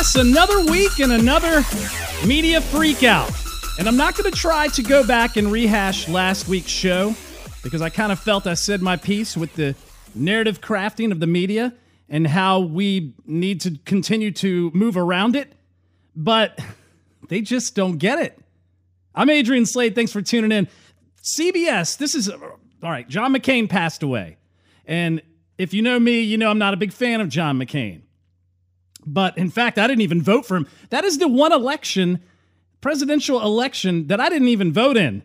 Yes, another week and another media freakout. And I'm not going to try to go back and rehash last week's show because I kind of felt I said my piece with the narrative crafting of the media and how we need to continue to move around it. But they just don't get it. I'm Adrian Slade. Thanks for tuning in. CBS, this is all right. John McCain passed away. And if you know me, you know I'm not a big fan of John McCain. But in fact, I didn't even vote for him. That is the one election, presidential election, that I didn't even vote in.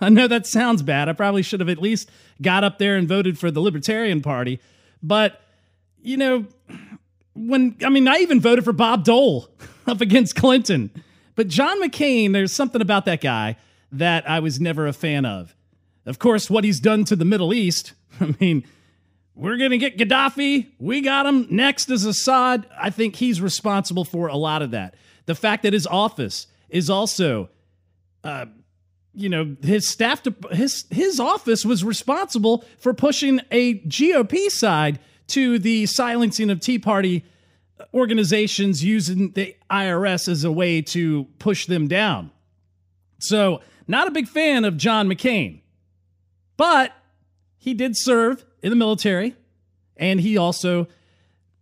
I know that sounds bad. I probably should have at least got up there and voted for the Libertarian Party. But, you know, when, I mean, I even voted for Bob Dole up against Clinton. But John McCain, there's something about that guy that I was never a fan of. Of course, what he's done to the Middle East, I mean, we're going to get Gaddafi. We got him. Next is Assad. I think he's responsible for a lot of that. The fact that his office is also, uh, you know, his staff, to, his his office was responsible for pushing a GOP side to the silencing of Tea Party organizations using the IRS as a way to push them down. So, not a big fan of John McCain, but he did serve in the military, and he also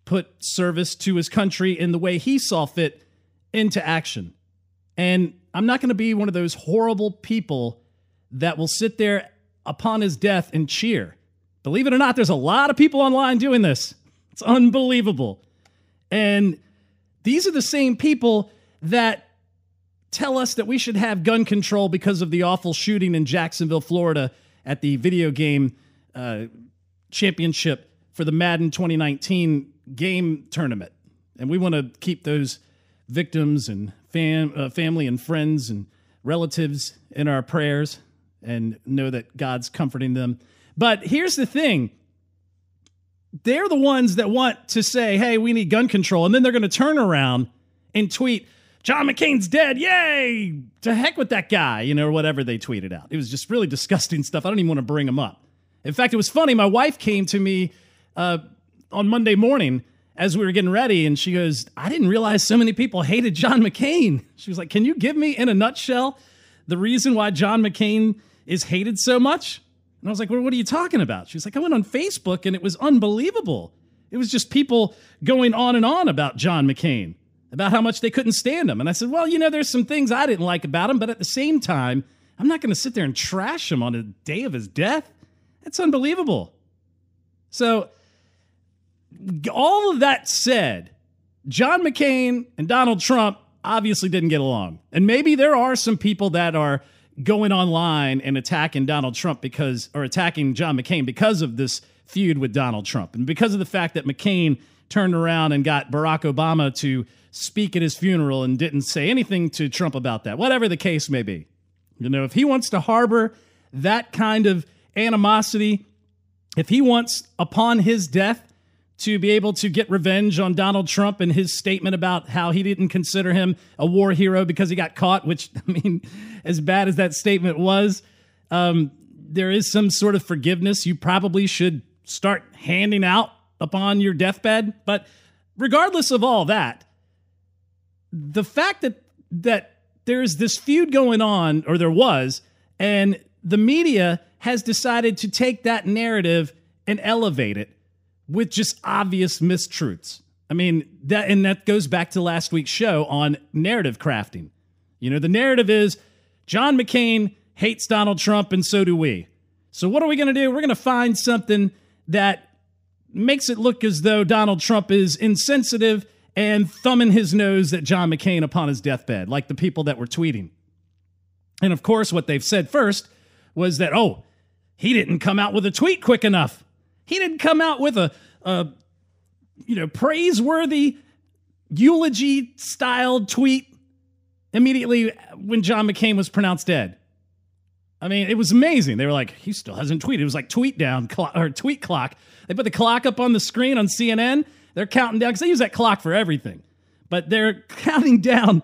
put service to his country in the way he saw fit into action. And I'm not going to be one of those horrible people that will sit there upon his death and cheer. Believe it or not, there's a lot of people online doing this. It's unbelievable. And these are the same people that tell us that we should have gun control because of the awful shooting in Jacksonville, Florida at the video game uh, championship for the Madden 2019 game tournament. And we want to keep those victims and fam- uh, family and friends and relatives in our prayers and know that God's comforting them. But here's the thing they're the ones that want to say, hey, we need gun control. And then they're going to turn around and tweet, John McCain's dead. Yay. To heck with that guy, you know, or whatever they tweeted out. It was just really disgusting stuff. I don't even want to bring him up. In fact, it was funny. My wife came to me uh, on Monday morning as we were getting ready, and she goes, I didn't realize so many people hated John McCain. She was like, Can you give me in a nutshell the reason why John McCain is hated so much? And I was like, Well, what are you talking about? She was like, I went on Facebook and it was unbelievable. It was just people going on and on about John McCain, about how much they couldn't stand him. And I said, Well, you know, there's some things I didn't like about him, but at the same time, I'm not going to sit there and trash him on the day of his death. It's unbelievable. So, all of that said, John McCain and Donald Trump obviously didn't get along. And maybe there are some people that are going online and attacking Donald Trump because, or attacking John McCain because of this feud with Donald Trump. And because of the fact that McCain turned around and got Barack Obama to speak at his funeral and didn't say anything to Trump about that, whatever the case may be. You know, if he wants to harbor that kind of animosity, if he wants upon his death to be able to get revenge on Donald Trump and his statement about how he didn't consider him a war hero because he got caught, which, I mean, as bad as that statement was, um, there is some sort of forgiveness you probably should start handing out upon your deathbed. But regardless of all that, the fact that that there's this feud going on, or there was, and the media has decided to take that narrative and elevate it with just obvious mistruths. I mean, that and that goes back to last week's show on narrative crafting. You know, the narrative is John McCain hates Donald Trump and so do we. So what are we going to do? We're going to find something that makes it look as though Donald Trump is insensitive and thumbing his nose at John McCain upon his deathbed, like the people that were tweeting. And of course, what they've said first was that, oh, he didn't come out with a tweet quick enough. He didn't come out with a, a you know, praiseworthy eulogy style tweet immediately when John McCain was pronounced dead. I mean, it was amazing. They were like, he still hasn't tweeted. It was like tweet down or tweet clock. They put the clock up on the screen on CNN. They're counting down because they use that clock for everything. But they're counting down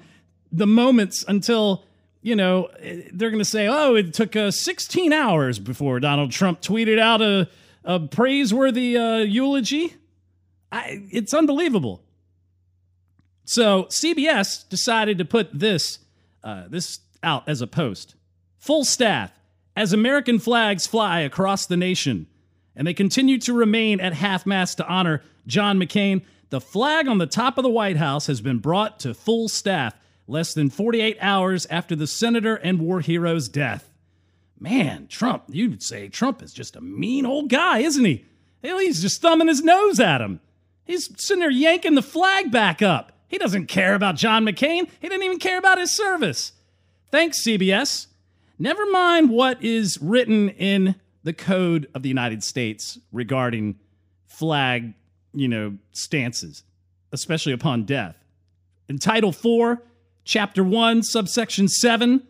the moments until, you know, they're going to say, oh, it took uh, 16 hours before Donald Trump tweeted out a, a praiseworthy uh, eulogy. I, it's unbelievable. So CBS decided to put this uh, this out as a post. Full staff as American flags fly across the nation, and they continue to remain at half mast to honor John McCain. The flag on the top of the White House has been brought to full staff less than 48 hours after the senator and war hero's death. Man, Trump, you'd say Trump is just a mean old guy, isn't he? He's just thumbing his nose at him. He's sitting there yanking the flag back up. He doesn't care about John McCain. He didn't even care about his service. Thanks, CBS. Never mind what is written in the code of the United States regarding flag, you know, stances, especially upon death. In Title 4, Chapter 1, subsection 7,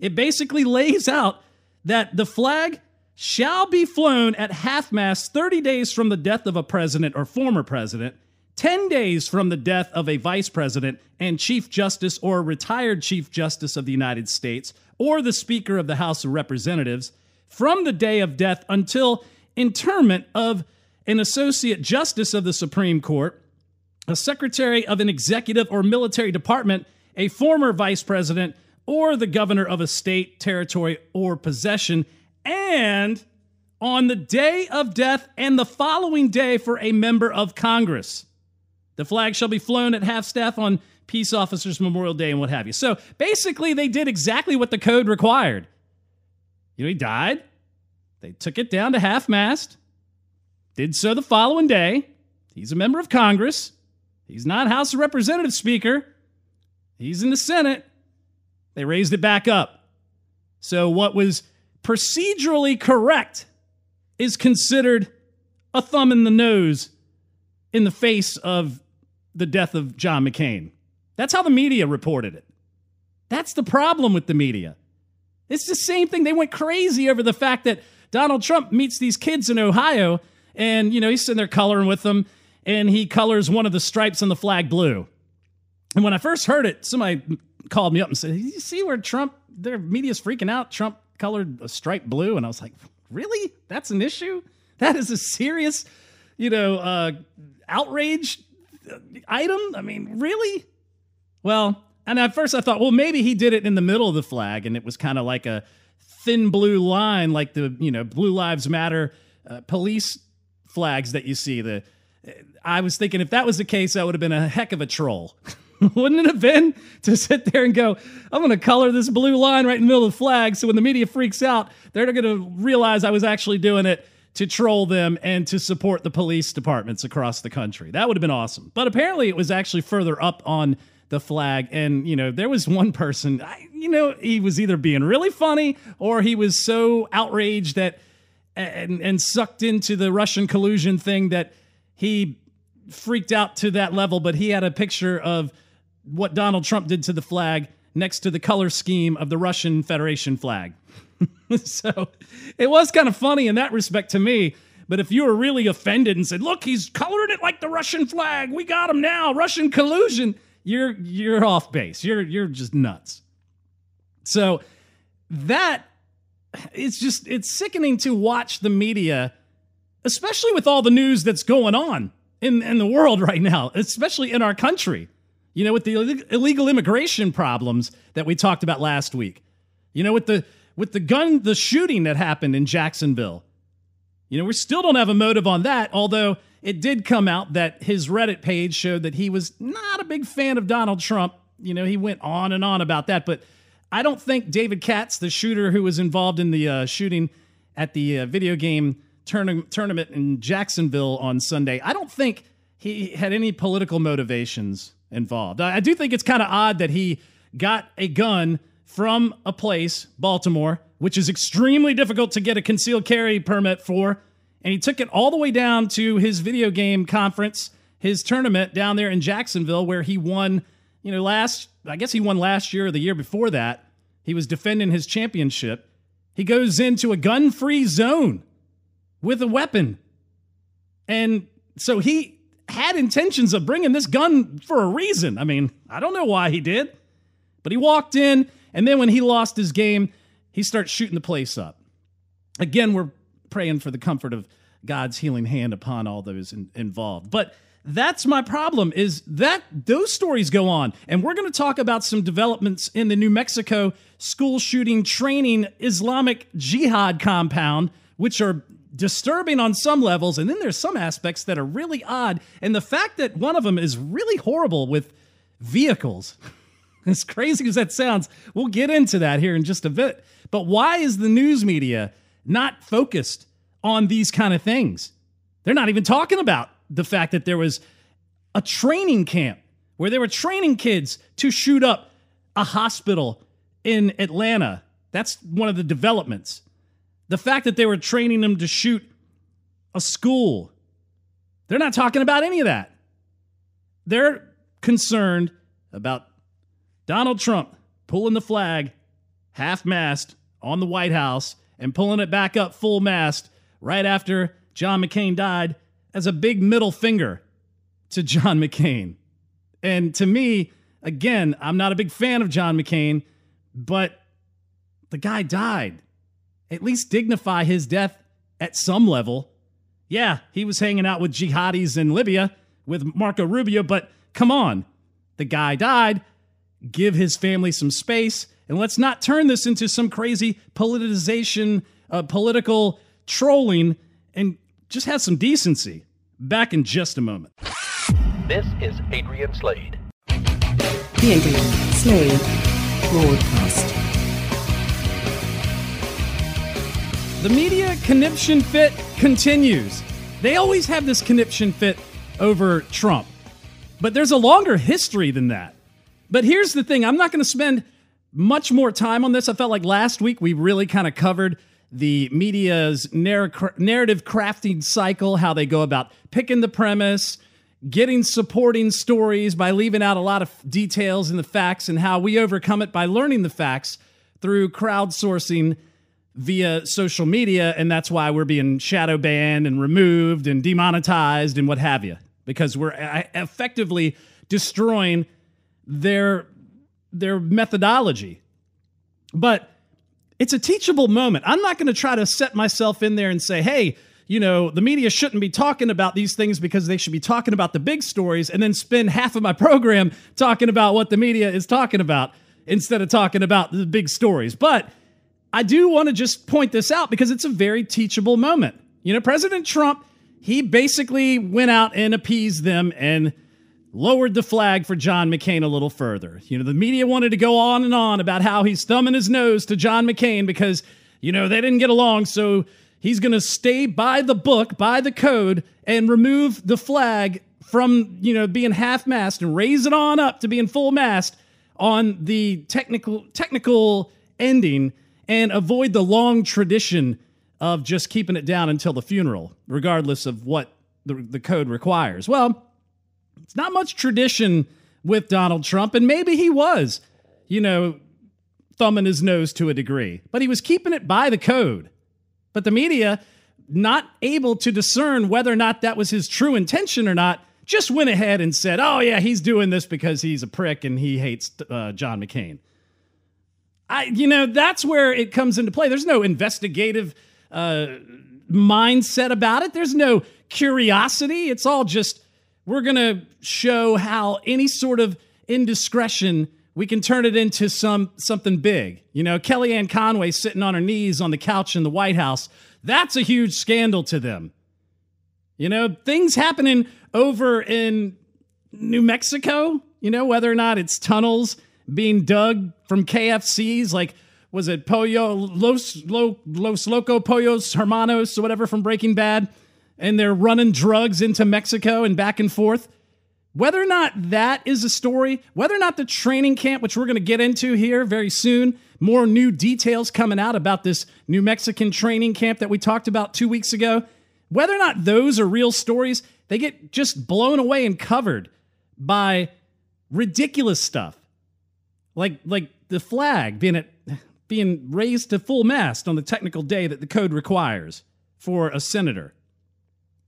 it basically lays out that the flag shall be flown at half mast 30 days from the death of a president or former president 10 days from the death of a vice president and chief justice or retired chief justice of the United States or the Speaker of the House of Representatives from the day of death until interment of an associate justice of the Supreme Court, a secretary of an executive or military department, a former vice president, or the governor of a state, territory, or possession, and on the day of death and the following day for a member of Congress. The flag shall be flown at half staff on Peace Officers Memorial Day and what have you. So basically, they did exactly what the code required. You know, he died. They took it down to half mast, did so the following day. He's a member of Congress. He's not House of Representatives Speaker. He's in the Senate. They raised it back up. So, what was procedurally correct is considered a thumb in the nose in the face of the death of John McCain. That's how the media reported it. That's the problem with the media. It's the same thing. They went crazy over the fact that Donald Trump meets these kids in Ohio and, you know, he's sitting there coloring with them and he colors one of the stripes on the flag blue. And when I first heard it, somebody called me up and said, You see where Trump, their media's freaking out? Trump colored a stripe blue. And I was like, Really? That's an issue? That is a serious, you know, uh, outrage item? I mean, really? Well, and at first I thought, well, maybe he did it in the middle of the flag and it was kind of like a thin blue line, like the, you know, Blue Lives Matter uh, police flags that you see. The I was thinking if that was the case, that would have been a heck of a troll. Wouldn't it have been to sit there and go, I'm going to color this blue line right in the middle of the flag so when the media freaks out, they're going to realize I was actually doing it to troll them and to support the police departments across the country. That would have been awesome. But apparently, it was actually further up on the flag. And, you know, there was one person, I, you know, he was either being really funny or he was so outraged that and, and sucked into the Russian collusion thing that he freaked out to that level. But he had a picture of what Donald Trump did to the flag next to the color scheme of the Russian Federation flag. so it was kind of funny in that respect to me. But if you were really offended and said, "Look, he's colored it like the Russian flag. We got him now. Russian collusion." You're you're off base. You're you're just nuts. So that it's just it's sickening to watch the media, especially with all the news that's going on in in the world right now, especially in our country. You know, with the illegal immigration problems that we talked about last week. You know, with the with the gun, the shooting that happened in Jacksonville. You know, we still don't have a motive on that, although it did come out that his Reddit page showed that he was not a big fan of Donald Trump. You know, he went on and on about that, but I don't think David Katz, the shooter who was involved in the uh, shooting at the uh, video game tourna- tournament in Jacksonville on Sunday, I don't think he had any political motivations involved. I, do think it's kind of odd that he got a gun from a place, Baltimore, which is extremely difficult to get a concealed carry permit for. And he took it all the way down to his video game conference his tournament down there in Jacksonville where he won, you know, last, I guess he won last year or the year before that. He was defending his championship. He goes into a gun free zone with a weapon. And so he had intentions of bringing this gun for a reason. I mean, I don't know why he did, but he walked in. And then when he lost his game, he starts shooting the place up. Again, we're praying for the comfort of God's healing hand upon all those in, involved. But that's my problem is that those stories go on and we're going to talk about some developments in the new mexico school shooting training islamic jihad compound which are disturbing on some levels and then there's some aspects that are really odd and the fact that one of them is really horrible with vehicles as crazy as that sounds we'll get into that here in just a bit but why is the news media not focused on these kind of things they're not even talking about the fact that there was a training camp where they were training kids to shoot up a hospital in Atlanta. That's one of the developments. The fact that they were training them to shoot a school. They're not talking about any of that. They're concerned about Donald Trump pulling the flag half mast on the White House and pulling it back up full mast right after John McCain died as a big middle finger to John McCain. And to me, again, I'm not a big fan of John McCain, but the guy died. At least dignify his death at some level. Yeah, he was hanging out with jihadis in Libya with Marco Rubio, but come on. The guy died. Give his family some space. And let's not turn this into some crazy politicization, uh, political trolling, and just have some decency. Back in just a moment. This is Adrian Slade. The Adrian Slade Broadcast. The media conniption fit continues. They always have this conniption fit over Trump. But there's a longer history than that. But here's the thing I'm not going to spend much more time on this. I felt like last week we really kind of covered the media's narrative crafting cycle, how they go about picking the premise, getting supporting stories by leaving out a lot of details and the facts, and how we overcome it by learning the facts through crowdsourcing via social media. And that's why we're being shadow banned and removed and demonetized and what have you, because we're uh, effectively destroying their, their methodology. But it's a teachable moment. I'm not going to try to set myself in there and say, hey, you know, the media shouldn't be talking about these things because they should be talking about the big stories and then spend half of my program talking about what the media is talking about instead of talking about the big stories. But I do want to just point this out because it's a very teachable moment. You know, President Trump, he basically went out and appeased them and lowered the flag for John McCain a little further. You know, the media wanted to go on and on about how he's thumbing his nose to John McCain because, you know, they didn't get along. So he's going to stay by the book, by the code, and remove the flag from, you know, being half mast and raise it on up to being full mast on the technical technical ending and avoid the long tradition of just keeping it down until the funeral, regardless of what the, the code requires. Well, it's not much tradition with Donald Trump, and maybe he was, you know, thumbing his nose to a degree, but he was keeping it by the code. But the media, not able to discern whether or not that was his true intention or not, just went ahead and said, oh, yeah, he's doing this because he's a prick and he hates uh, John McCain. I, you know, that's where it comes into play. There's no investigative uh, mindset about it. There's no curiosity. It's all just we're going to show how any sort of indiscretion we can turn it into some something big. You know, Kellyanne Conway sitting on her knees on the couch in the White House. That's a huge scandal to them. You know, things happening over in New Mexico, you know, whether or not it's tunnels being dug from KFCs like was it Pollo Los, Los Loco Pollos Hermanos or whatever from Breaking Bad? and they're running drugs into Mexico and back and forth. Whether or not that is a story, whether or not the training camp, which we're going to get into here very soon, more new details coming out about this New Mexican training camp that we talked about two weeks ago, whether or not those are real stories, they get just blown away and covered by ridiculous stuff. Like like the flag being at, being raised to full mast on the technical day that the code requires for a senator.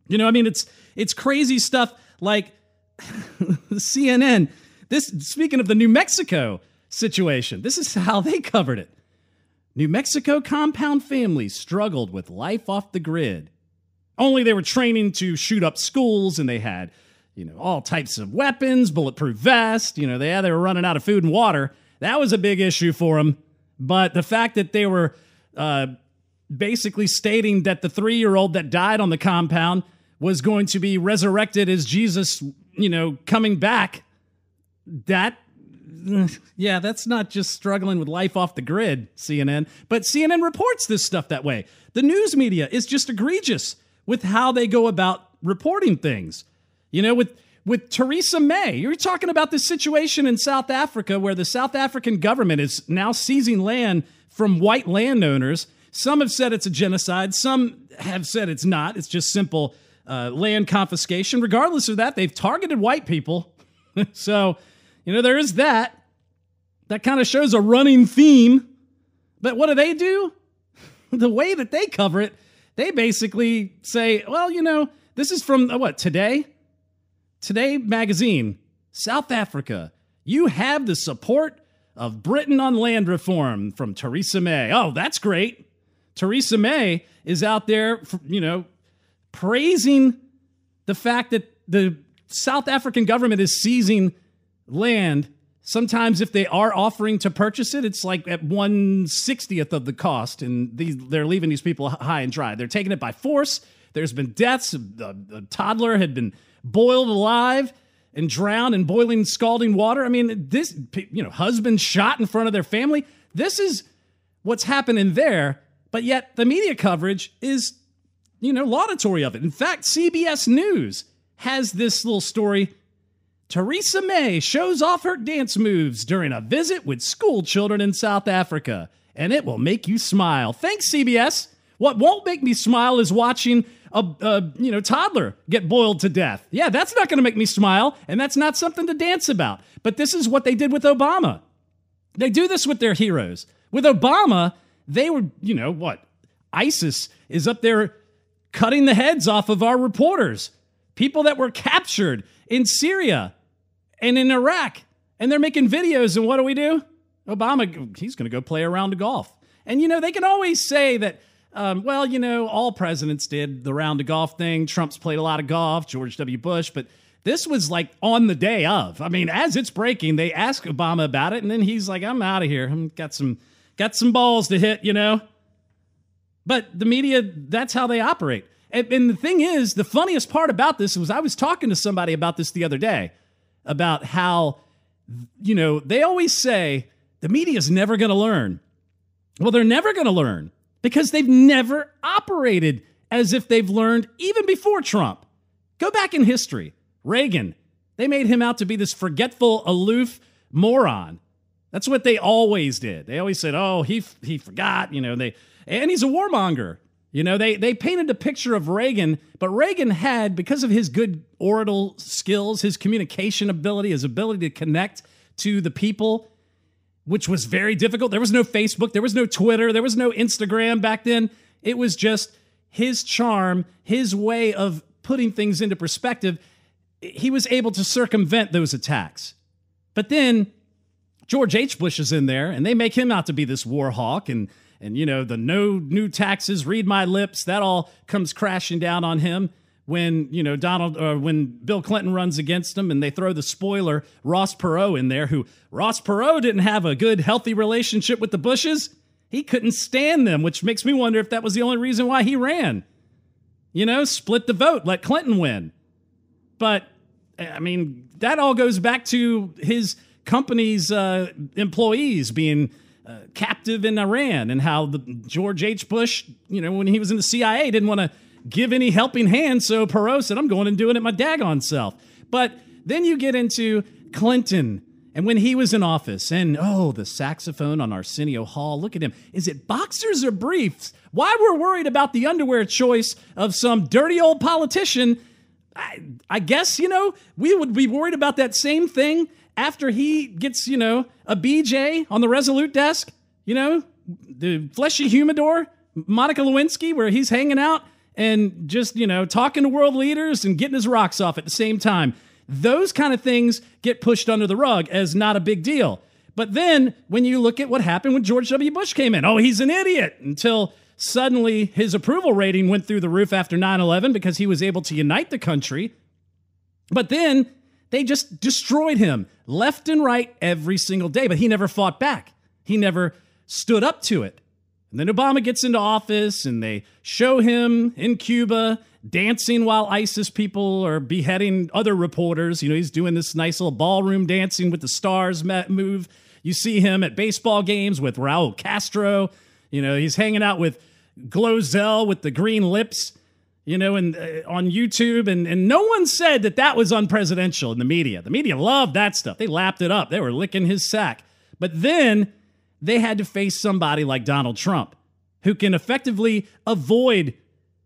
You know, I mean it's it's crazy stuff like CNN. This speaking of the New Mexico situation, this is how they covered it. New Mexico compound families struggled with life off the grid. Only they were training to shoot up schools and they had, you know, all types of weapons, bulletproof vest. You know, they, yeah, they were running out of food and water. That was a big issue for them. But the fact that they were uh, basically stating that the three year old that died on the compound was going to be resurrected as Jesus, you know, coming back, that yeah, that's not just struggling with life off the grid, CNN. But CNN reports this stuff that way. The news media is just egregious with how they go about reporting things. You know, with with Theresa May, you're talking about this situation in South Africa where the South African government is now seizing land from white landowners. Some have said it's a genocide. Some have said it's not. It's just simple uh, land confiscation. Regardless of that, they've targeted white people. so, you know, there is that. That kind of shows a running theme. But what do they do? the way that they cover it they basically say, well, you know, this is from uh, what, today? Today magazine, South Africa. You have the support of Britain on land reform from Theresa May. Oh, that's great. Theresa May is out there, you know, praising the fact that the South African government is seizing land Sometimes, if they are offering to purchase it, it's like at one sixtieth of the cost, and they're leaving these people high and dry. They're taking it by force. There's been deaths. A, a toddler had been boiled alive and drowned in boiling, scalding water. I mean, this, you know, husband shot in front of their family. This is what's happening there, but yet the media coverage is, you know, laudatory of it. In fact, CBS News has this little story Theresa May shows off her dance moves during a visit with school children in South Africa, and it will make you smile. Thanks, CBS. What won't make me smile is watching a, a you know toddler get boiled to death. Yeah, that's not going to make me smile, and that's not something to dance about. But this is what they did with Obama. They do this with their heroes. With Obama, they were, you know, what? ISIS is up there cutting the heads off of our reporters, people that were captured in Syria and in Iraq. And they're making videos. And what do we do? Obama, he's going to go play around round of golf. And, you know, they can always say that, um, well, you know, all presidents did the round of golf thing. Trump's played a lot of golf, George W. Bush, but this was like on the day of. I mean, as it's breaking, they ask Obama about it, and then he's like, I'm out of here. I'm got some got some balls to hit, you know. But the media, that's how they operate. And, and the thing is, the funniest part about this was I was talking to somebody about this the other day about how, you know, they always say the media is never going to learn. Well, they're never going to learn because they've never operated as if they've learned even before Trump. Go back in history. Reagan, they made him out to be this forgetful, aloof moron. That's what they always did. They always said, "Oh, he he forgot," you know. They and he's a warmonger. You know, they, they painted a picture of Reagan, but Reagan had, because of his good oral skills, his communication ability, his ability to connect to the people, which was very difficult. There was no Facebook, there was no Twitter, there was no Instagram back then. It was just his charm, his way of putting things into perspective. He was able to circumvent those attacks. But then George H. Bush is in there, and they make him out to be this war hawk and and you know the no new taxes read my lips that all comes crashing down on him when you know Donald uh, when Bill Clinton runs against him and they throw the spoiler Ross Perot in there who Ross Perot didn't have a good healthy relationship with the Bushes. He couldn't stand them which makes me wonder if that was the only reason why he ran. You know split the vote let Clinton win. But I mean that all goes back to his company's uh, employees being uh, captive in Iran and how the George H. Bush, you know, when he was in the CIA, didn't want to give any helping hand. So Perot said, I'm going and doing it my daggone self. But then you get into Clinton and when he was in office, and oh, the saxophone on Arsenio Hall, look at him. Is it boxers or briefs? Why we're worried about the underwear choice of some dirty old politician, I, I guess, you know, we would be worried about that same thing after he gets, you know, a BJ on the Resolute desk, you know, the fleshy humidor, Monica Lewinsky, where he's hanging out and just, you know, talking to world leaders and getting his rocks off at the same time. Those kind of things get pushed under the rug as not a big deal. But then when you look at what happened when George W. Bush came in, oh, he's an idiot until suddenly his approval rating went through the roof after 9 11 because he was able to unite the country. But then they just destroyed him left and right every single day. But he never fought back, he never stood up to it. And then Obama gets into office and they show him in Cuba dancing while ISIS people are beheading other reporters. You know, he's doing this nice little ballroom dancing with the stars move. You see him at baseball games with Raul Castro. You know, he's hanging out with Glozell with the green lips, you know, and uh, on YouTube, and and no one said that that was unpresidential in the media. The media loved that stuff. They lapped it up. They were licking his sack. But then they had to face somebody like Donald Trump, who can effectively avoid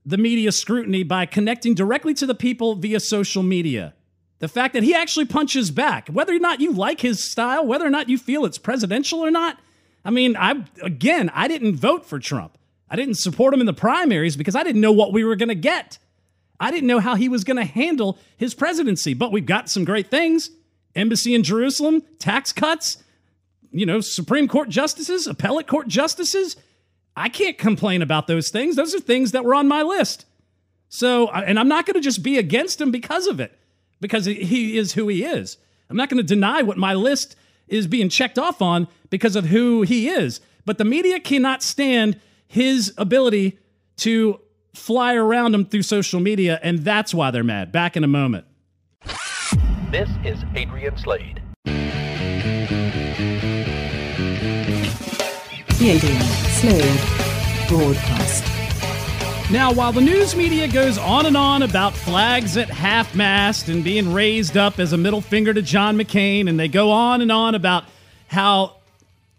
the media scrutiny by connecting directly to the people via social media. The fact that he actually punches back, whether or not you like his style, whether or not you feel it's presidential or not. I mean, I again, I didn't vote for Trump. I didn't support him in the primaries because I didn't know what we were going to get. I didn't know how he was going to handle his presidency, but we've got some great things. Embassy in Jerusalem, tax cuts, you know, Supreme Court justices, appellate court justices. I can't complain about those things. Those are things that were on my list. So, and I'm not going to just be against him because of it, because he is who he is. I'm not going to deny what my list is being checked off on because of who he is. But the media cannot stand his ability to fly around him through social media, and that's why they're mad. Back in a moment. This is Adrian Slade. Slade Broadcast. Now, while the news media goes on and on about flags at half mast and being raised up as a middle finger to John McCain, and they go on and on about how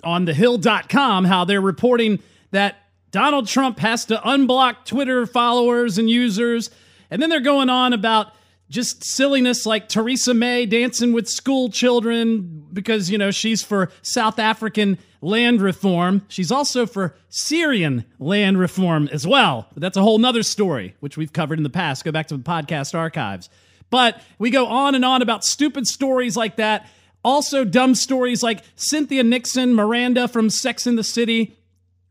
on thehill.com, how they're reporting that Donald Trump has to unblock Twitter followers and users. And then they're going on about just silliness like Theresa May dancing with school children because, you know, she's for South African land reform. She's also for Syrian land reform as well. But that's a whole nother story, which we've covered in the past. Go back to the podcast archives. But we go on and on about stupid stories like that. Also, dumb stories like Cynthia Nixon, Miranda from Sex in the City,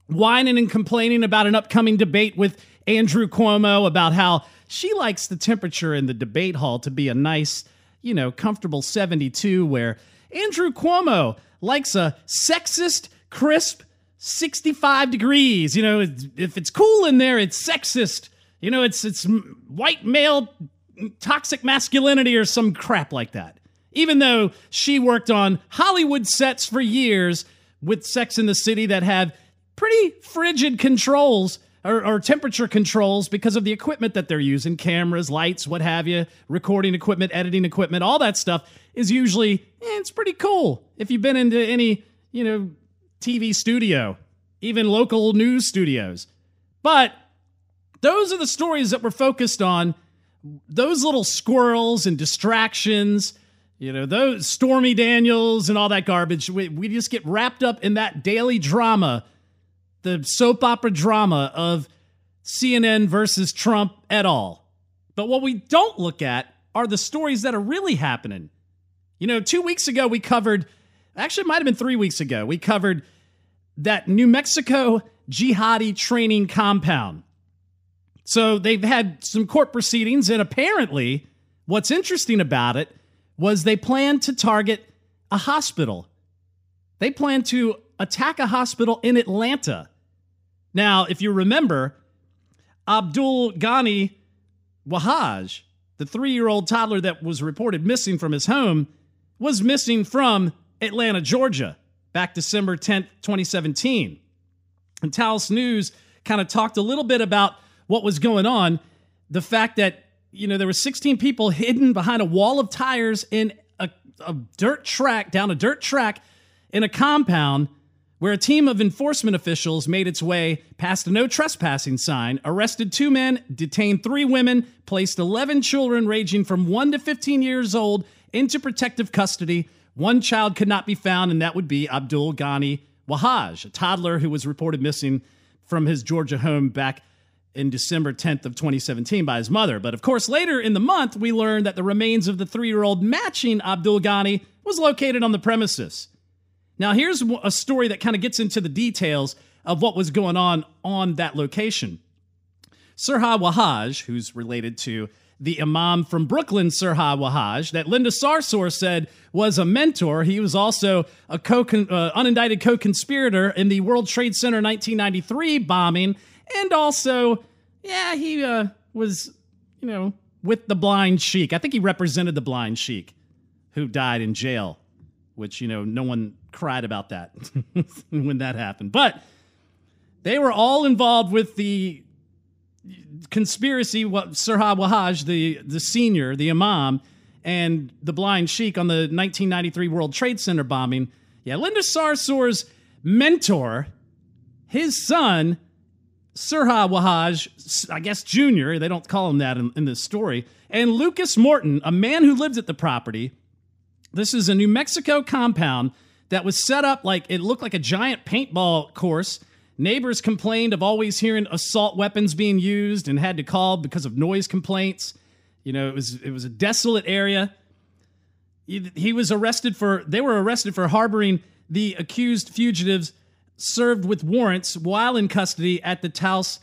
whining and complaining about an upcoming debate with Andrew Cuomo about how she likes the temperature in the debate hall to be a nice, you know, comfortable 72, where Andrew Cuomo likes a sexist, crisp 65 degrees. You know, if it's cool in there, it's sexist. You know, it's it's white male toxic masculinity or some crap like that. Even though she worked on Hollywood sets for years with Sex in the City that have pretty frigid controls or, or, temperature controls because of the equipment that they're using cameras, lights, what have you, recording equipment, editing equipment, all that stuff is usually, eh, it's pretty cool. If you've been into any, you know, TV studio, even local news studios. But those are the stories that we're focused on. Those little squirrels and distractions, you know, those Stormy Daniels and all that garbage. We, we just get wrapped up in that daily drama the soap opera drama of CNN versus Trump at all. But what we don't look at are the stories that are really happening. You know, two weeks ago, we covered, actually, it might have been three weeks ago, we covered that New Mexico jihadi training compound. So they've had some court proceedings, and apparently, what's interesting about it was they plan to target a hospital. They plan to attack a hospital in Atlanta. Now, if you remember, Abdul Ghani Wahhaj, the three year old toddler that was reported missing from his home, was missing from Atlanta, Georgia, back December 10th, 2017. And Taos News kind of talked a little bit about what was going on. The fact that, you know, there were 16 people hidden behind a wall of tires in a, a dirt track, down a dirt track in a compound where a team of enforcement officials made its way past a no trespassing sign, arrested two men, detained three women, placed 11 children ranging from 1 to 15 years old into protective custody. One child could not be found, and that would be Abdul Ghani Wahhaj, a toddler who was reported missing from his Georgia home back in December 10th of 2017 by his mother. But of course, later in the month, we learned that the remains of the three-year-old matching Abdul Ghani was located on the premises. Now, here's a story that kind of gets into the details of what was going on on that location. Siraj Wahhaj, who's related to the imam from Brooklyn, Siraj Wahhaj, that Linda Sarsour said was a mentor. He was also a co- uh, unindicted co-conspirator in the World Trade Center 1993 bombing, and also, yeah, he uh, was, you know, with the blind sheik. I think he represented the blind sheik who died in jail, which, you know, no one cried about that when that happened. But they were all involved with the conspiracy, what Siraj Wahhaj, the, the senior, the imam, and the blind sheik on the 1993 World Trade Center bombing. Yeah, Linda Sarsour's mentor, his son, Siraj Wahhaj, I guess Jr., they don't call him that in, in this story, and Lucas Morton, a man who lived at the property. This is a New Mexico compound that was set up like it looked like a giant paintball course. Neighbors complained of always hearing assault weapons being used and had to call because of noise complaints. You know, it was it was a desolate area. He, was arrested for they were arrested for harboring the accused fugitives served with warrants while in custody at the Taos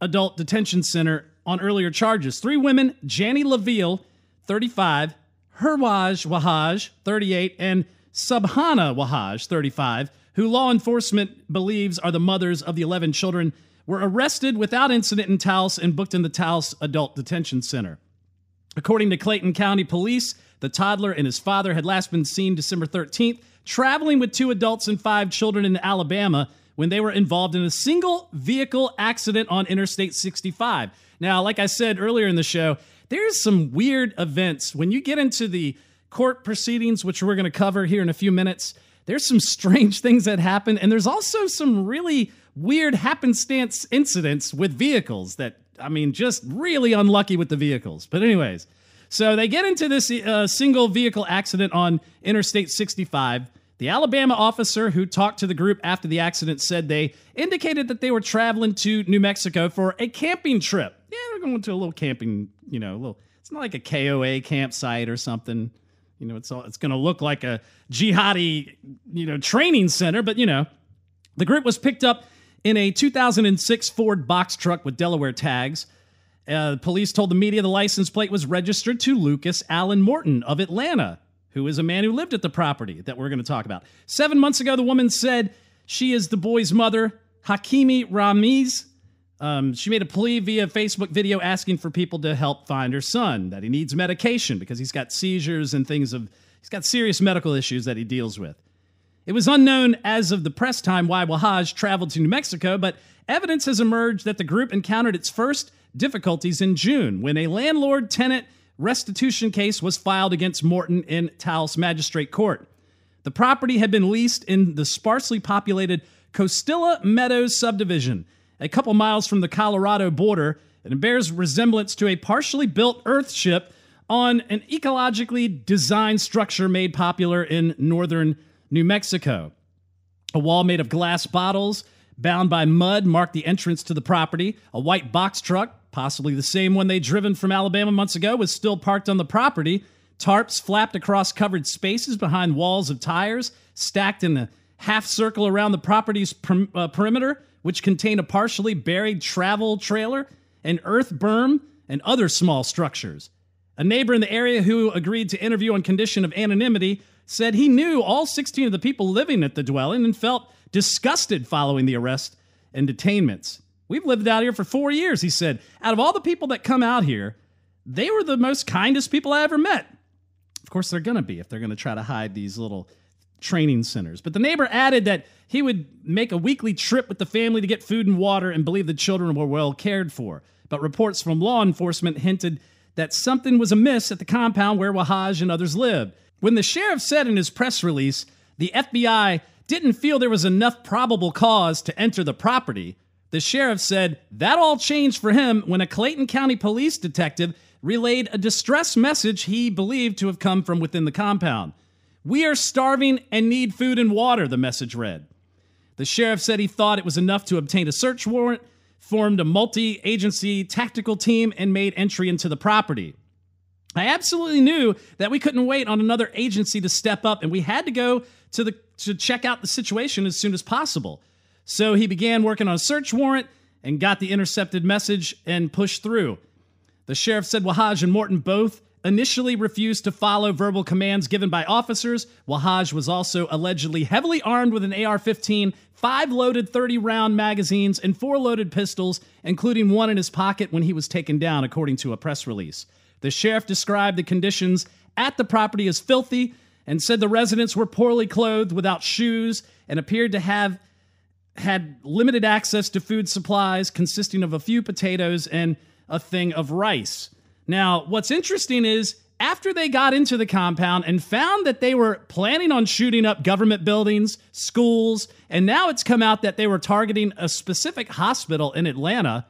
Adult Detention Center on earlier charges. Three women, Jany Leveille, 35, Herwaj Wahhaj, 38, and Subhana Wahhaj, 35, who law enforcement believes are the mothers of the 11 children, were arrested without incident in Taos and booked in the Taos Adult Detention Center. According to Clayton County Police, the toddler and his father had last been seen December 13th traveling with two adults and five children in Alabama when they were involved in a single vehicle accident on Interstate 65. Now, like I said earlier in the show, there's some weird events when you get into the court proceedings, which we're going to cover here in a few minutes, there's some strange things that happen. And there's also some really weird happenstance incidents with vehicles that, I mean, just really unlucky with the vehicles. But, anyways, so they get into this uh, single vehicle accident on Interstate 65. The Alabama officer who talked to the group after the accident said they indicated that they were traveling to New Mexico for a camping trip. Yeah, they're going to a little camping, you know, a little. It's not like a KOA campsite or something. You know, it's all, it's going to look like a jihadi, you know, training center, but you know, the group was picked up in a 2006 Ford box truck with Delaware tags. Uh, police told the media the license plate was registered to Lucas Allen Morton of Atlanta, who is a man who lived at the property that we're going to talk about. Seven months ago, the woman said she is the boy's mother, Hakimi Ramiz. Um, she made a plea via Facebook video asking for people to help find her son, that he needs medication because he's got seizures and things of, he's got serious medical issues that he deals with. It was unknown as of the press time why Wahhaj traveled to New Mexico, but evidence has emerged that the group encountered its first difficulties in June when a landlord tenant restitution case was filed against Morton in Taos Magistrate Court. The property had been leased in the sparsely populated Costilla Meadows subdivision a couple miles from the Colorado border, and it bears resemblance to a partially built Earthship on an ecologically designed structure made popular in northern New Mexico. A wall made of glass bottles bound by mud marked the entrance to the property. A white box truck, possibly the same one they'd driven from Alabama months ago, was still parked on the property. Tarps flapped across covered spaces behind walls of tires, stacked in a half circle around the property's per- uh, perimeter which contain a partially buried travel trailer, an earth berm, and other small structures. A neighbor in the area who agreed to interview on condition of anonymity said he knew all 16 of the people living at the dwelling and felt disgusted following the arrest and detainments. We've lived out here for four years, he said. Out of all the people that come out here, they were the most kindest people I ever met. Of course, they're going to be if they're going to try to hide these little training centers. But the neighbor added that he would make a weekly trip with the family to get food and water and believe the children were well cared for. But reports from law enforcement hinted that something was amiss at the compound where Wahhaj and others lived. When the sheriff said in his press release, the FBI didn't feel there was enough probable cause to enter the property. The sheriff said that all changed for him when a Clayton County police detective relayed a distress message he believed to have come from within the compound. We are starving and need food and water, the message read. The sheriff said he thought it was enough to obtain a search warrant, formed a multi agency tactical team, and made entry into the property. I absolutely knew that we couldn't wait on another agency to step up, and we had to go to the to check out the situation as soon as possible. So he began working on a search warrant and got the intercepted message and pushed through. The sheriff said Wahhaj and Morton both initially refused to follow verbal commands given by officers. Wahhaj was also allegedly heavily armed with an AR 15, five loaded 30 round magazines, and four loaded pistols, including one in his pocket when he was taken down, according to a press release. The sheriff described the conditions at the property as filthy and said the residents were poorly clothed without shoes and appeared to have had limited access to food supplies consisting of a few potatoes and a thing of rice. Now, what's interesting is after they got into the compound and found that they were planning on shooting up government buildings, schools, and now it's come out that they were targeting a specific hospital in Atlanta,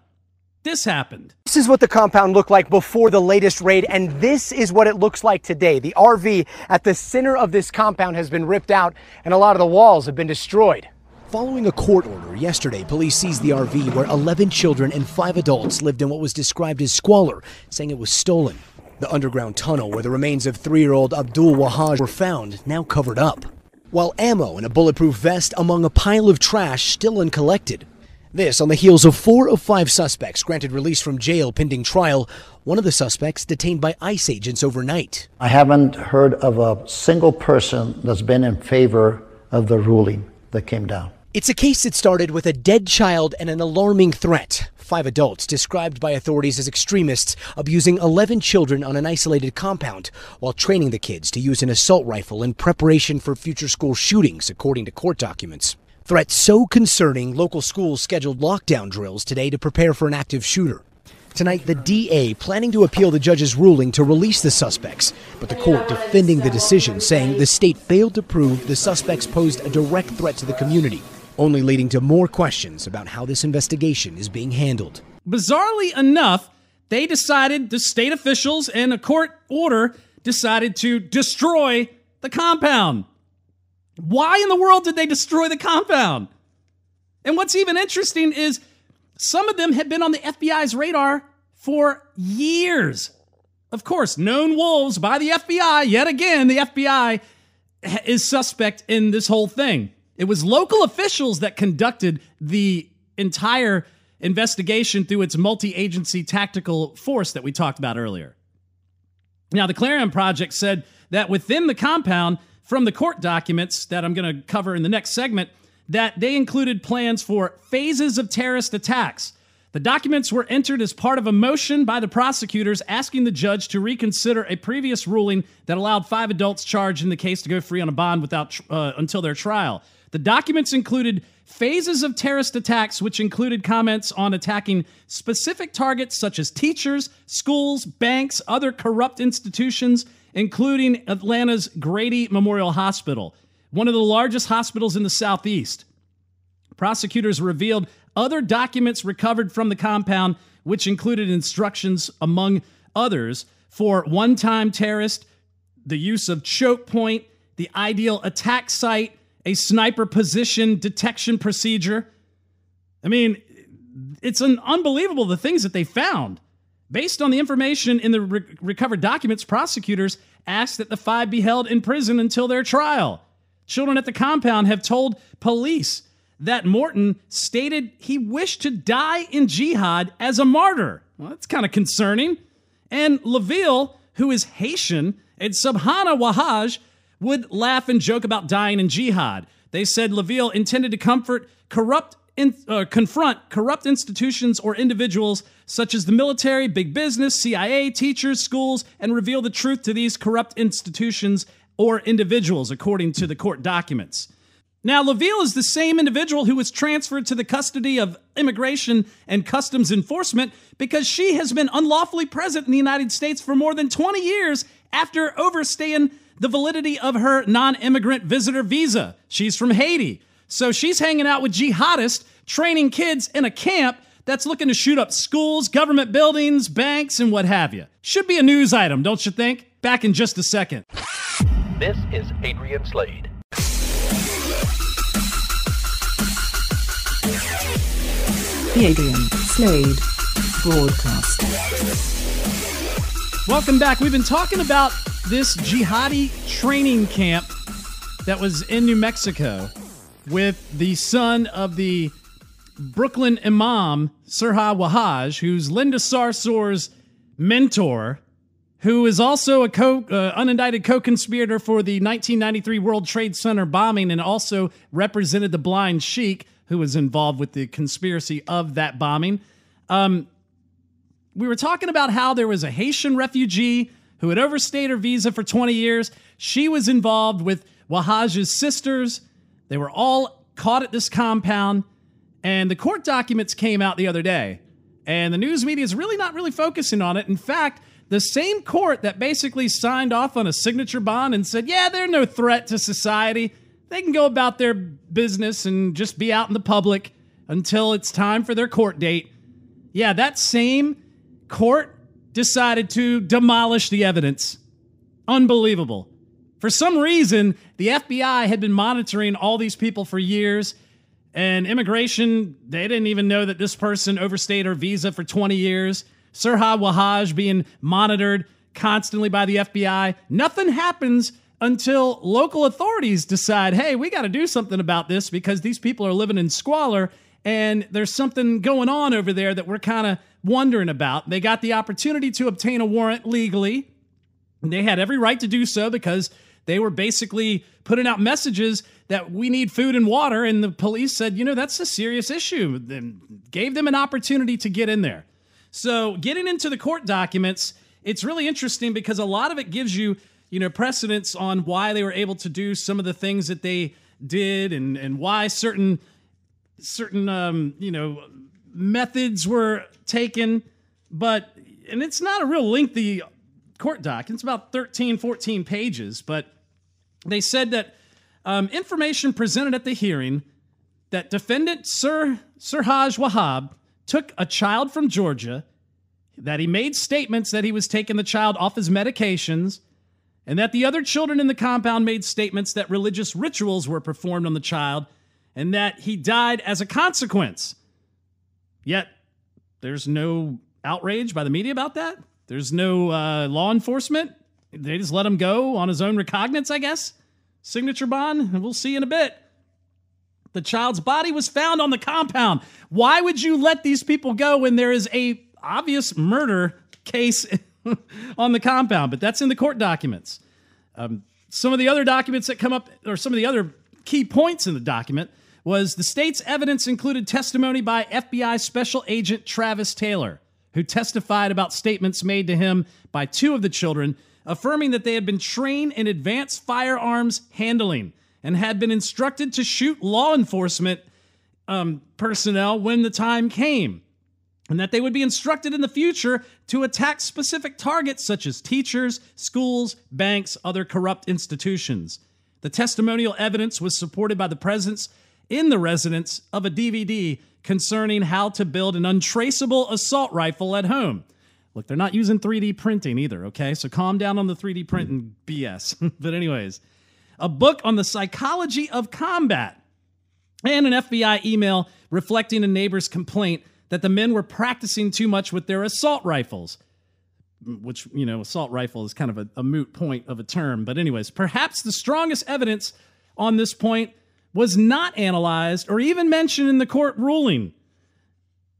this happened. This is what the compound looked like before the latest raid, and this is what it looks like today. The RV at the center of this compound has been ripped out, and a lot of the walls have been destroyed. Following a court order yesterday, police seized the RV where 11 children and 5 adults lived in what was described as squalor, saying it was stolen. The underground tunnel where the remains of 3-year-old Abdul Wahhaj were found now covered up. While ammo and a bulletproof vest among a pile of trash still uncollected. This on the heels of four of five suspects granted release from jail pending trial, one of the suspects detained by ICE agents overnight. I haven't heard of a single person that's been in favor of the ruling that came down. It's a case that started with a dead child and an alarming threat. Five adults, described by authorities as extremists, abusing 11 children on an isolated compound while training the kids to use an assault rifle in preparation for future school shootings, according to court documents. Threats so concerning, local schools scheduled lockdown drills today to prepare for an active shooter. Tonight, the DA planning to appeal the judge's ruling to release the suspects, but the court defending the decision, saying the state failed to prove the suspects posed a direct threat to the community only leading to more questions about how this investigation is being handled. Bizarrely enough, they decided, the state officials and a court order decided to destroy the compound. Why in the world did they destroy the compound? And what's even interesting is some of them had been on the FBI's radar for years. Of course, known wolves by the FBI. Yet again, the FBI is suspect in this whole thing. It was local officials that conducted the entire investigation through its multi agency tactical force that we talked about earlier. Now, the Clarion Project said that within the compound, from the court documents that I'm going to cover in the next segment, that they included plans for phases of terrorist attacks. The documents were entered as part of a motion by the prosecutors asking the judge to reconsider a previous ruling that allowed five adults charged in the case to go free on a bond without uh, until their trial. The documents included phases of terrorist attacks, which included comments on attacking specific targets such as teachers, schools, banks, other corrupt institutions, including Atlanta's Grady Memorial Hospital, one of the largest hospitals in the Southeast. Prosecutors revealed other documents recovered from the compound, which included instructions, among others, for one time terrorist, the use of choke point, the ideal attack site, a sniper position detection procedure. I mean, it's an unbelievable the things that they found. Based on the information in the re- recovered documents, prosecutors asked that the five be held in prison until their trial. Children at the compound have told police that Morton stated he wished to die in jihad as a martyr. Well, that's kind of concerning. And Leveille, who is Haitian, and Subhana Wahhaj would laugh and joke about dying in jihad. They said Leveille intended to comfort corrupt in, uh, confront corrupt institutions or individuals such as the military, big business, CIA, teachers, schools, and reveal the truth to these corrupt institutions or individuals, according to the court documents. Now, Leveille is the same individual who was transferred to the custody of Immigration and Customs Enforcement because she has been unlawfully present in the United States for more than 20 years after overstaying the validity of her non immigrant visitor visa. She's from Haiti. So she's hanging out with jihadists, training kids in a camp that's looking to shoot up schools, government buildings, banks, and what have you. Should be a news item, don't you think? Back in just a second. This is Adrian Slade. The Adrian Slade Broadcast. Welcome back. We've been talking about this jihadi training camp that was in New Mexico with the son of the Brooklyn Imam, Siraj Wahhaj, who's Linda Sarsour's mentor, who is also a co, uh, unindicted co-conspirator for the 1993 World Trade Center bombing and also represented the Blind Sheik, who was involved with the conspiracy of that bombing. Um, we were talking about how there was a Haitian refugee who had overstayed her visa for 20 years. She was involved with Wahhaj's sisters. They were all caught at this compound. And the court documents came out the other day. And the news media is really not really focusing on it. In fact, the same court that basically signed off on a signature bond and said, yeah, they're no threat to society. They can go about their business and just be out in the public until it's time for their court date. Yeah, that same court decided to demolish the evidence. Unbelievable. For some reason, the FBI had been monitoring all these people for years, and immigration, they didn't even know that this person overstayed her visa for 20 years. Siraj Wahhaj being monitored constantly by the FBI. Nothing happens until local authorities decide, hey, we got to do something about this because these people are living in squalor and there's something going on over there that we're kind of wondering about. They got the opportunity to obtain a warrant legally. They had every right to do so because they were basically putting out messages that we need food and water. And the police said, you know, that's a serious issue, and gave them an opportunity to get in there. So, getting into the court documents, it's really interesting because a lot of it gives you, you know, precedence on why they were able to do some of the things that they did and, and why certain certain um, you know methods were taken but and it's not a real lengthy court doc it's about 13 14 pages but they said that um, information presented at the hearing that defendant sir Sir sirhaj wahab took a child from georgia that he made statements that he was taking the child off his medications and that the other children in the compound made statements that religious rituals were performed on the child and that he died as a consequence. Yet, there's no outrage by the media about that. There's no uh, law enforcement. They just let him go on his own recognizance, I guess. Signature bond, and we'll see in a bit. The child's body was found on the compound. Why would you let these people go when there is a obvious murder case on the compound? But that's in the court documents. Um, some of the other documents that come up, or some of the other key points in the document, was the state's evidence included testimony by FBI Special Agent Travis Taylor, who testified about statements made to him by two of the children, affirming that they had been trained in advanced firearms handling and had been instructed to shoot law enforcement um, personnel when the time came. And that they would be instructed in the future to attack specific targets such as teachers, schools, banks, other corrupt institutions. The testimonial evidence was supported by the presence in the residence of a DVD concerning how to build an untraceable assault rifle at home. Look, they're not using 3D printing either, okay? So calm down on the 3D printing BS. but, anyways, a book on the psychology of combat and an FBI email reflecting a neighbor's complaint that the men were practicing too much with their assault rifles. Which, you know, assault rifle is kind of a, a moot point of a term. But, anyways, perhaps the strongest evidence on this point was not analyzed or even mentioned in the court ruling.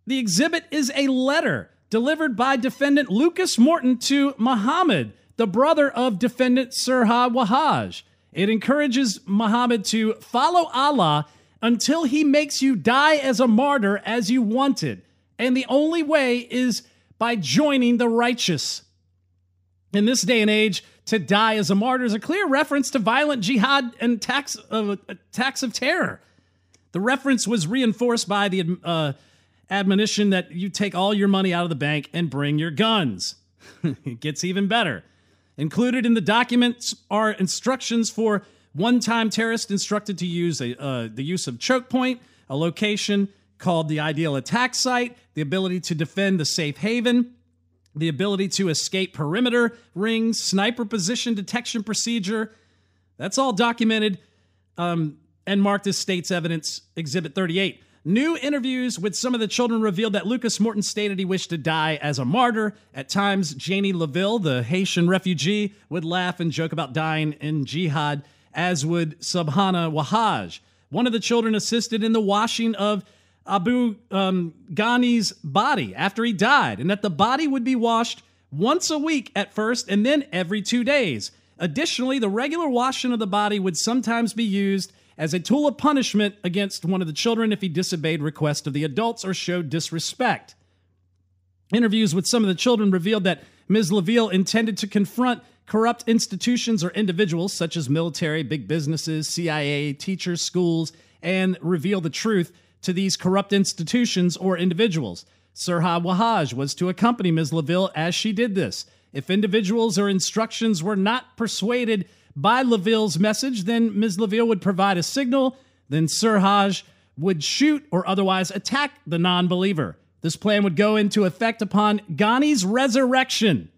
The exhibit is a letter delivered by defendant Lucas Morton to Muhammad, the brother of defendant Siraj Wahhaj. It encourages Muhammad to follow Allah until he makes you die as a martyr as you wanted. And the only way is by joining the righteous. In this day and age, to die as a martyr is a clear reference to violent jihad and attacks of, attacks of terror. The reference was reinforced by the uh, admonition that you take all your money out of the bank and bring your guns. it gets even better. Included in the documents are instructions for one-time terrorists instructed to use a, uh, the use of choke point, a location called the ideal attack site, the ability to defend the safe haven, the ability to escape perimeter rings, sniper position detection procedure. That's all documented um, and marked as state's evidence exhibit 38. New interviews with some of the children revealed that Lucas Morton stated he wished to die as a martyr. At times, Jany Leveille, the Haitian refugee, would laugh and joke about dying in jihad, as would Subhana Wahhaj. One of the children assisted in the washing of Abu um, Ghani's body after he died, and that the body would be washed once a week at first and then every two days. Additionally, the regular washing of the body would sometimes be used as a tool of punishment against one of the children if he disobeyed requests of the adults or showed disrespect. Interviews with some of the children revealed that Ms. Leveille intended to confront corrupt institutions or individuals such as military, big businesses, CIA, teachers, schools, and reveal the truth to these corrupt institutions or individuals. Siraj Wahhaj was to accompany Ms. Leveille as she did this. If individuals or instructions were not persuaded by Leveille's message, then Ms. Leveille would provide a signal, then Siraj would shoot or otherwise attack the non believer. This plan would go into effect upon Ghani's resurrection.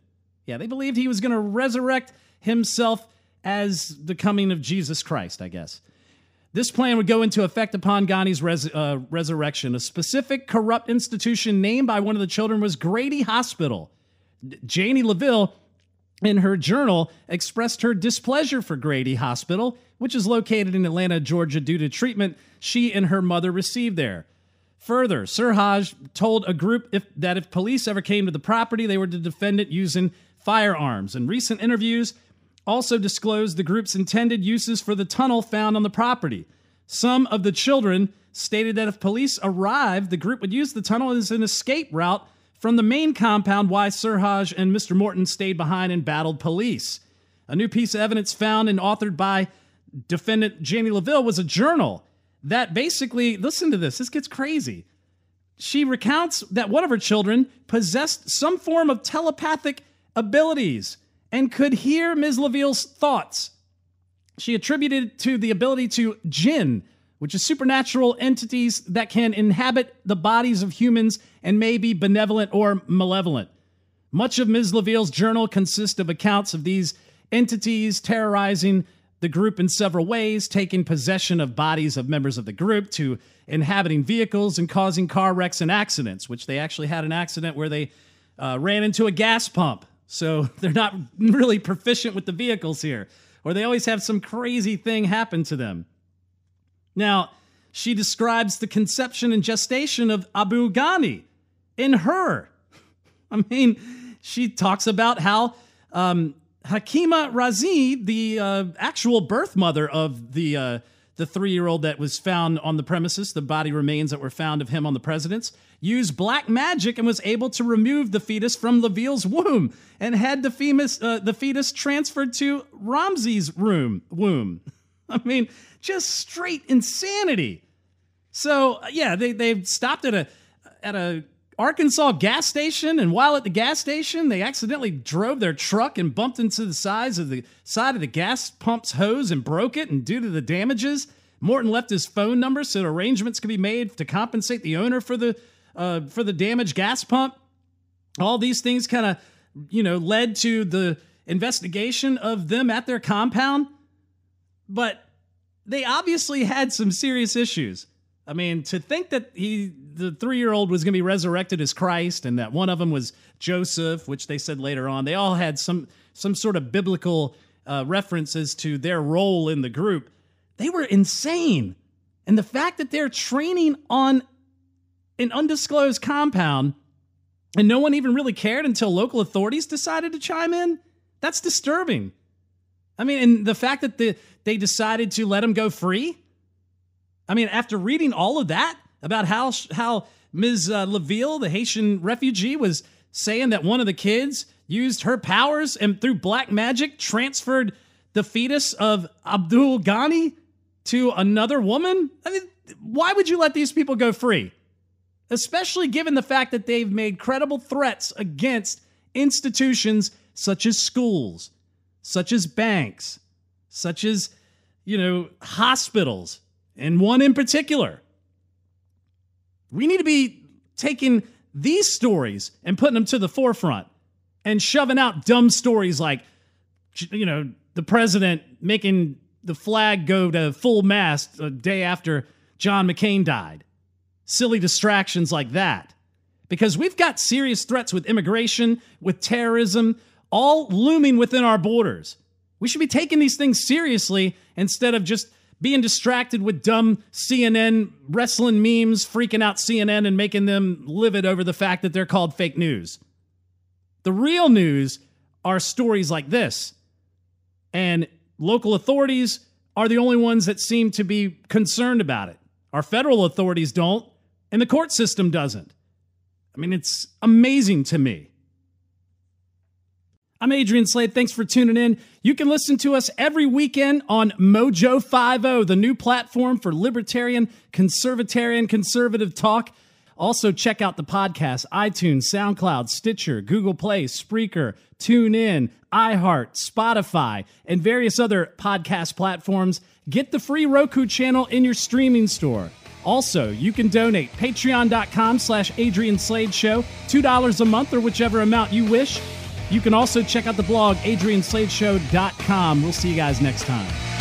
Yeah, they believed he was going to resurrect himself as the coming of Jesus Christ, I guess. This plan would go into effect upon Ghani's res- uh, resurrection. A specific corrupt institution named by one of the children was Grady Hospital. Jany Leveille in her journal, expressed her displeasure for Grady Hospital, which is located in Atlanta, Georgia, due to treatment she and her mother received there. Further, Siraj told a group if, that if police ever came to the property, they were to defend it using firearms. In recent interviews also disclosed the group's intended uses for the tunnel found on the property. Some of the children stated that if police arrived, the group would use the tunnel as an escape route from the main compound, why Siraj and Mr. Morton stayed behind and battled police. A new piece of evidence found and authored by defendant Jany Leveille was a journal that basically, listen to this, this gets crazy. She recounts that one of her children possessed some form of telepathic abilities and could hear Ms. Leveille's thoughts. She attributed to the ability to jinn, which is supernatural entities that can inhabit the bodies of humans and may be benevolent or malevolent. Much of Ms. Leveille's journal consists of accounts of these entities terrorizing the group in several ways, taking possession of bodies of members of the group to inhabiting vehicles and causing car wrecks and accidents, which they actually had an accident where they uh, ran into a gas pump. So they're not really proficient with the vehicles here, or they always have some crazy thing happen to them. Now, she describes the conception and gestation of Abu Ghani in her. I mean, she talks about how um, Hakima Ramzi, the uh, actual birth mother of the uh, the three year old that was found on the premises, the body remains that were found of him on the president's, used black magic and was able to remove the fetus from Leveille's womb and had the fetus, uh, the fetus transferred to Ramzi's room womb. I mean, just straight insanity. So yeah, they they stopped at a at a Arkansas gas station, and while at the gas station, they accidentally drove their truck and bumped into the sides of the side of the gas pump's hose and broke it. And due to the damages, Morton left his phone number so arrangements could be made to compensate the owner for the uh, for the damaged gas pump. All these things kind of, you know, led to the investigation of them at their compound. But they obviously had some serious issues. I mean, to think that he, the three year old, was going to be resurrected as Christ, and that one of them was Joseph, which they said later on, they all had some some sort of biblical uh, references to their role in the group. They were insane, and the fact that they're training on an undisclosed compound, and no one even really cared until local authorities decided to chime in. That's disturbing. I mean, and the fact that the, they decided to let him go free. I mean, after reading all of that about how how Ms. Uh, Leveille, the Haitian refugee, was saying that one of the kids used her powers and through black magic transferred the fetus of Abdul Ghani to another woman. I mean, why would you let these people go free? Especially given the fact that they've made credible threats against institutions such as schools such as banks, such as, you know, hospitals, and one in particular. We need to be taking these stories and putting them to the forefront and shoving out dumb stories like, you know, the president making the flag go to full mast a day after John McCain died. Silly distractions like that. Because we've got serious threats with immigration, with terrorism, all looming within our borders. We should be taking these things seriously instead of just being distracted with dumb CNN wrestling memes, freaking out CNN and making them livid over the fact that they're called fake news. The real news are stories like this. And local authorities are the only ones that seem to be concerned about it. Our federal authorities don't, and the court system doesn't. I mean, it's amazing to me. I'm Adrian Slade. Thanks for tuning in. You can listen to us every weekend on Mojo 50, the new platform for libertarian, conservatarian, conservative talk. Also, check out the podcast iTunes, SoundCloud, Stitcher, Google Play, Spreaker, TuneIn, iHeart, Spotify, and various other podcast platforms. Get the free Roku channel in your streaming store. Also, you can donate patreon.com slash Adrian Slade Show, $2 a month or whichever amount you wish. You can also check out the blog adriansladeshow.com. We'll see you guys next time.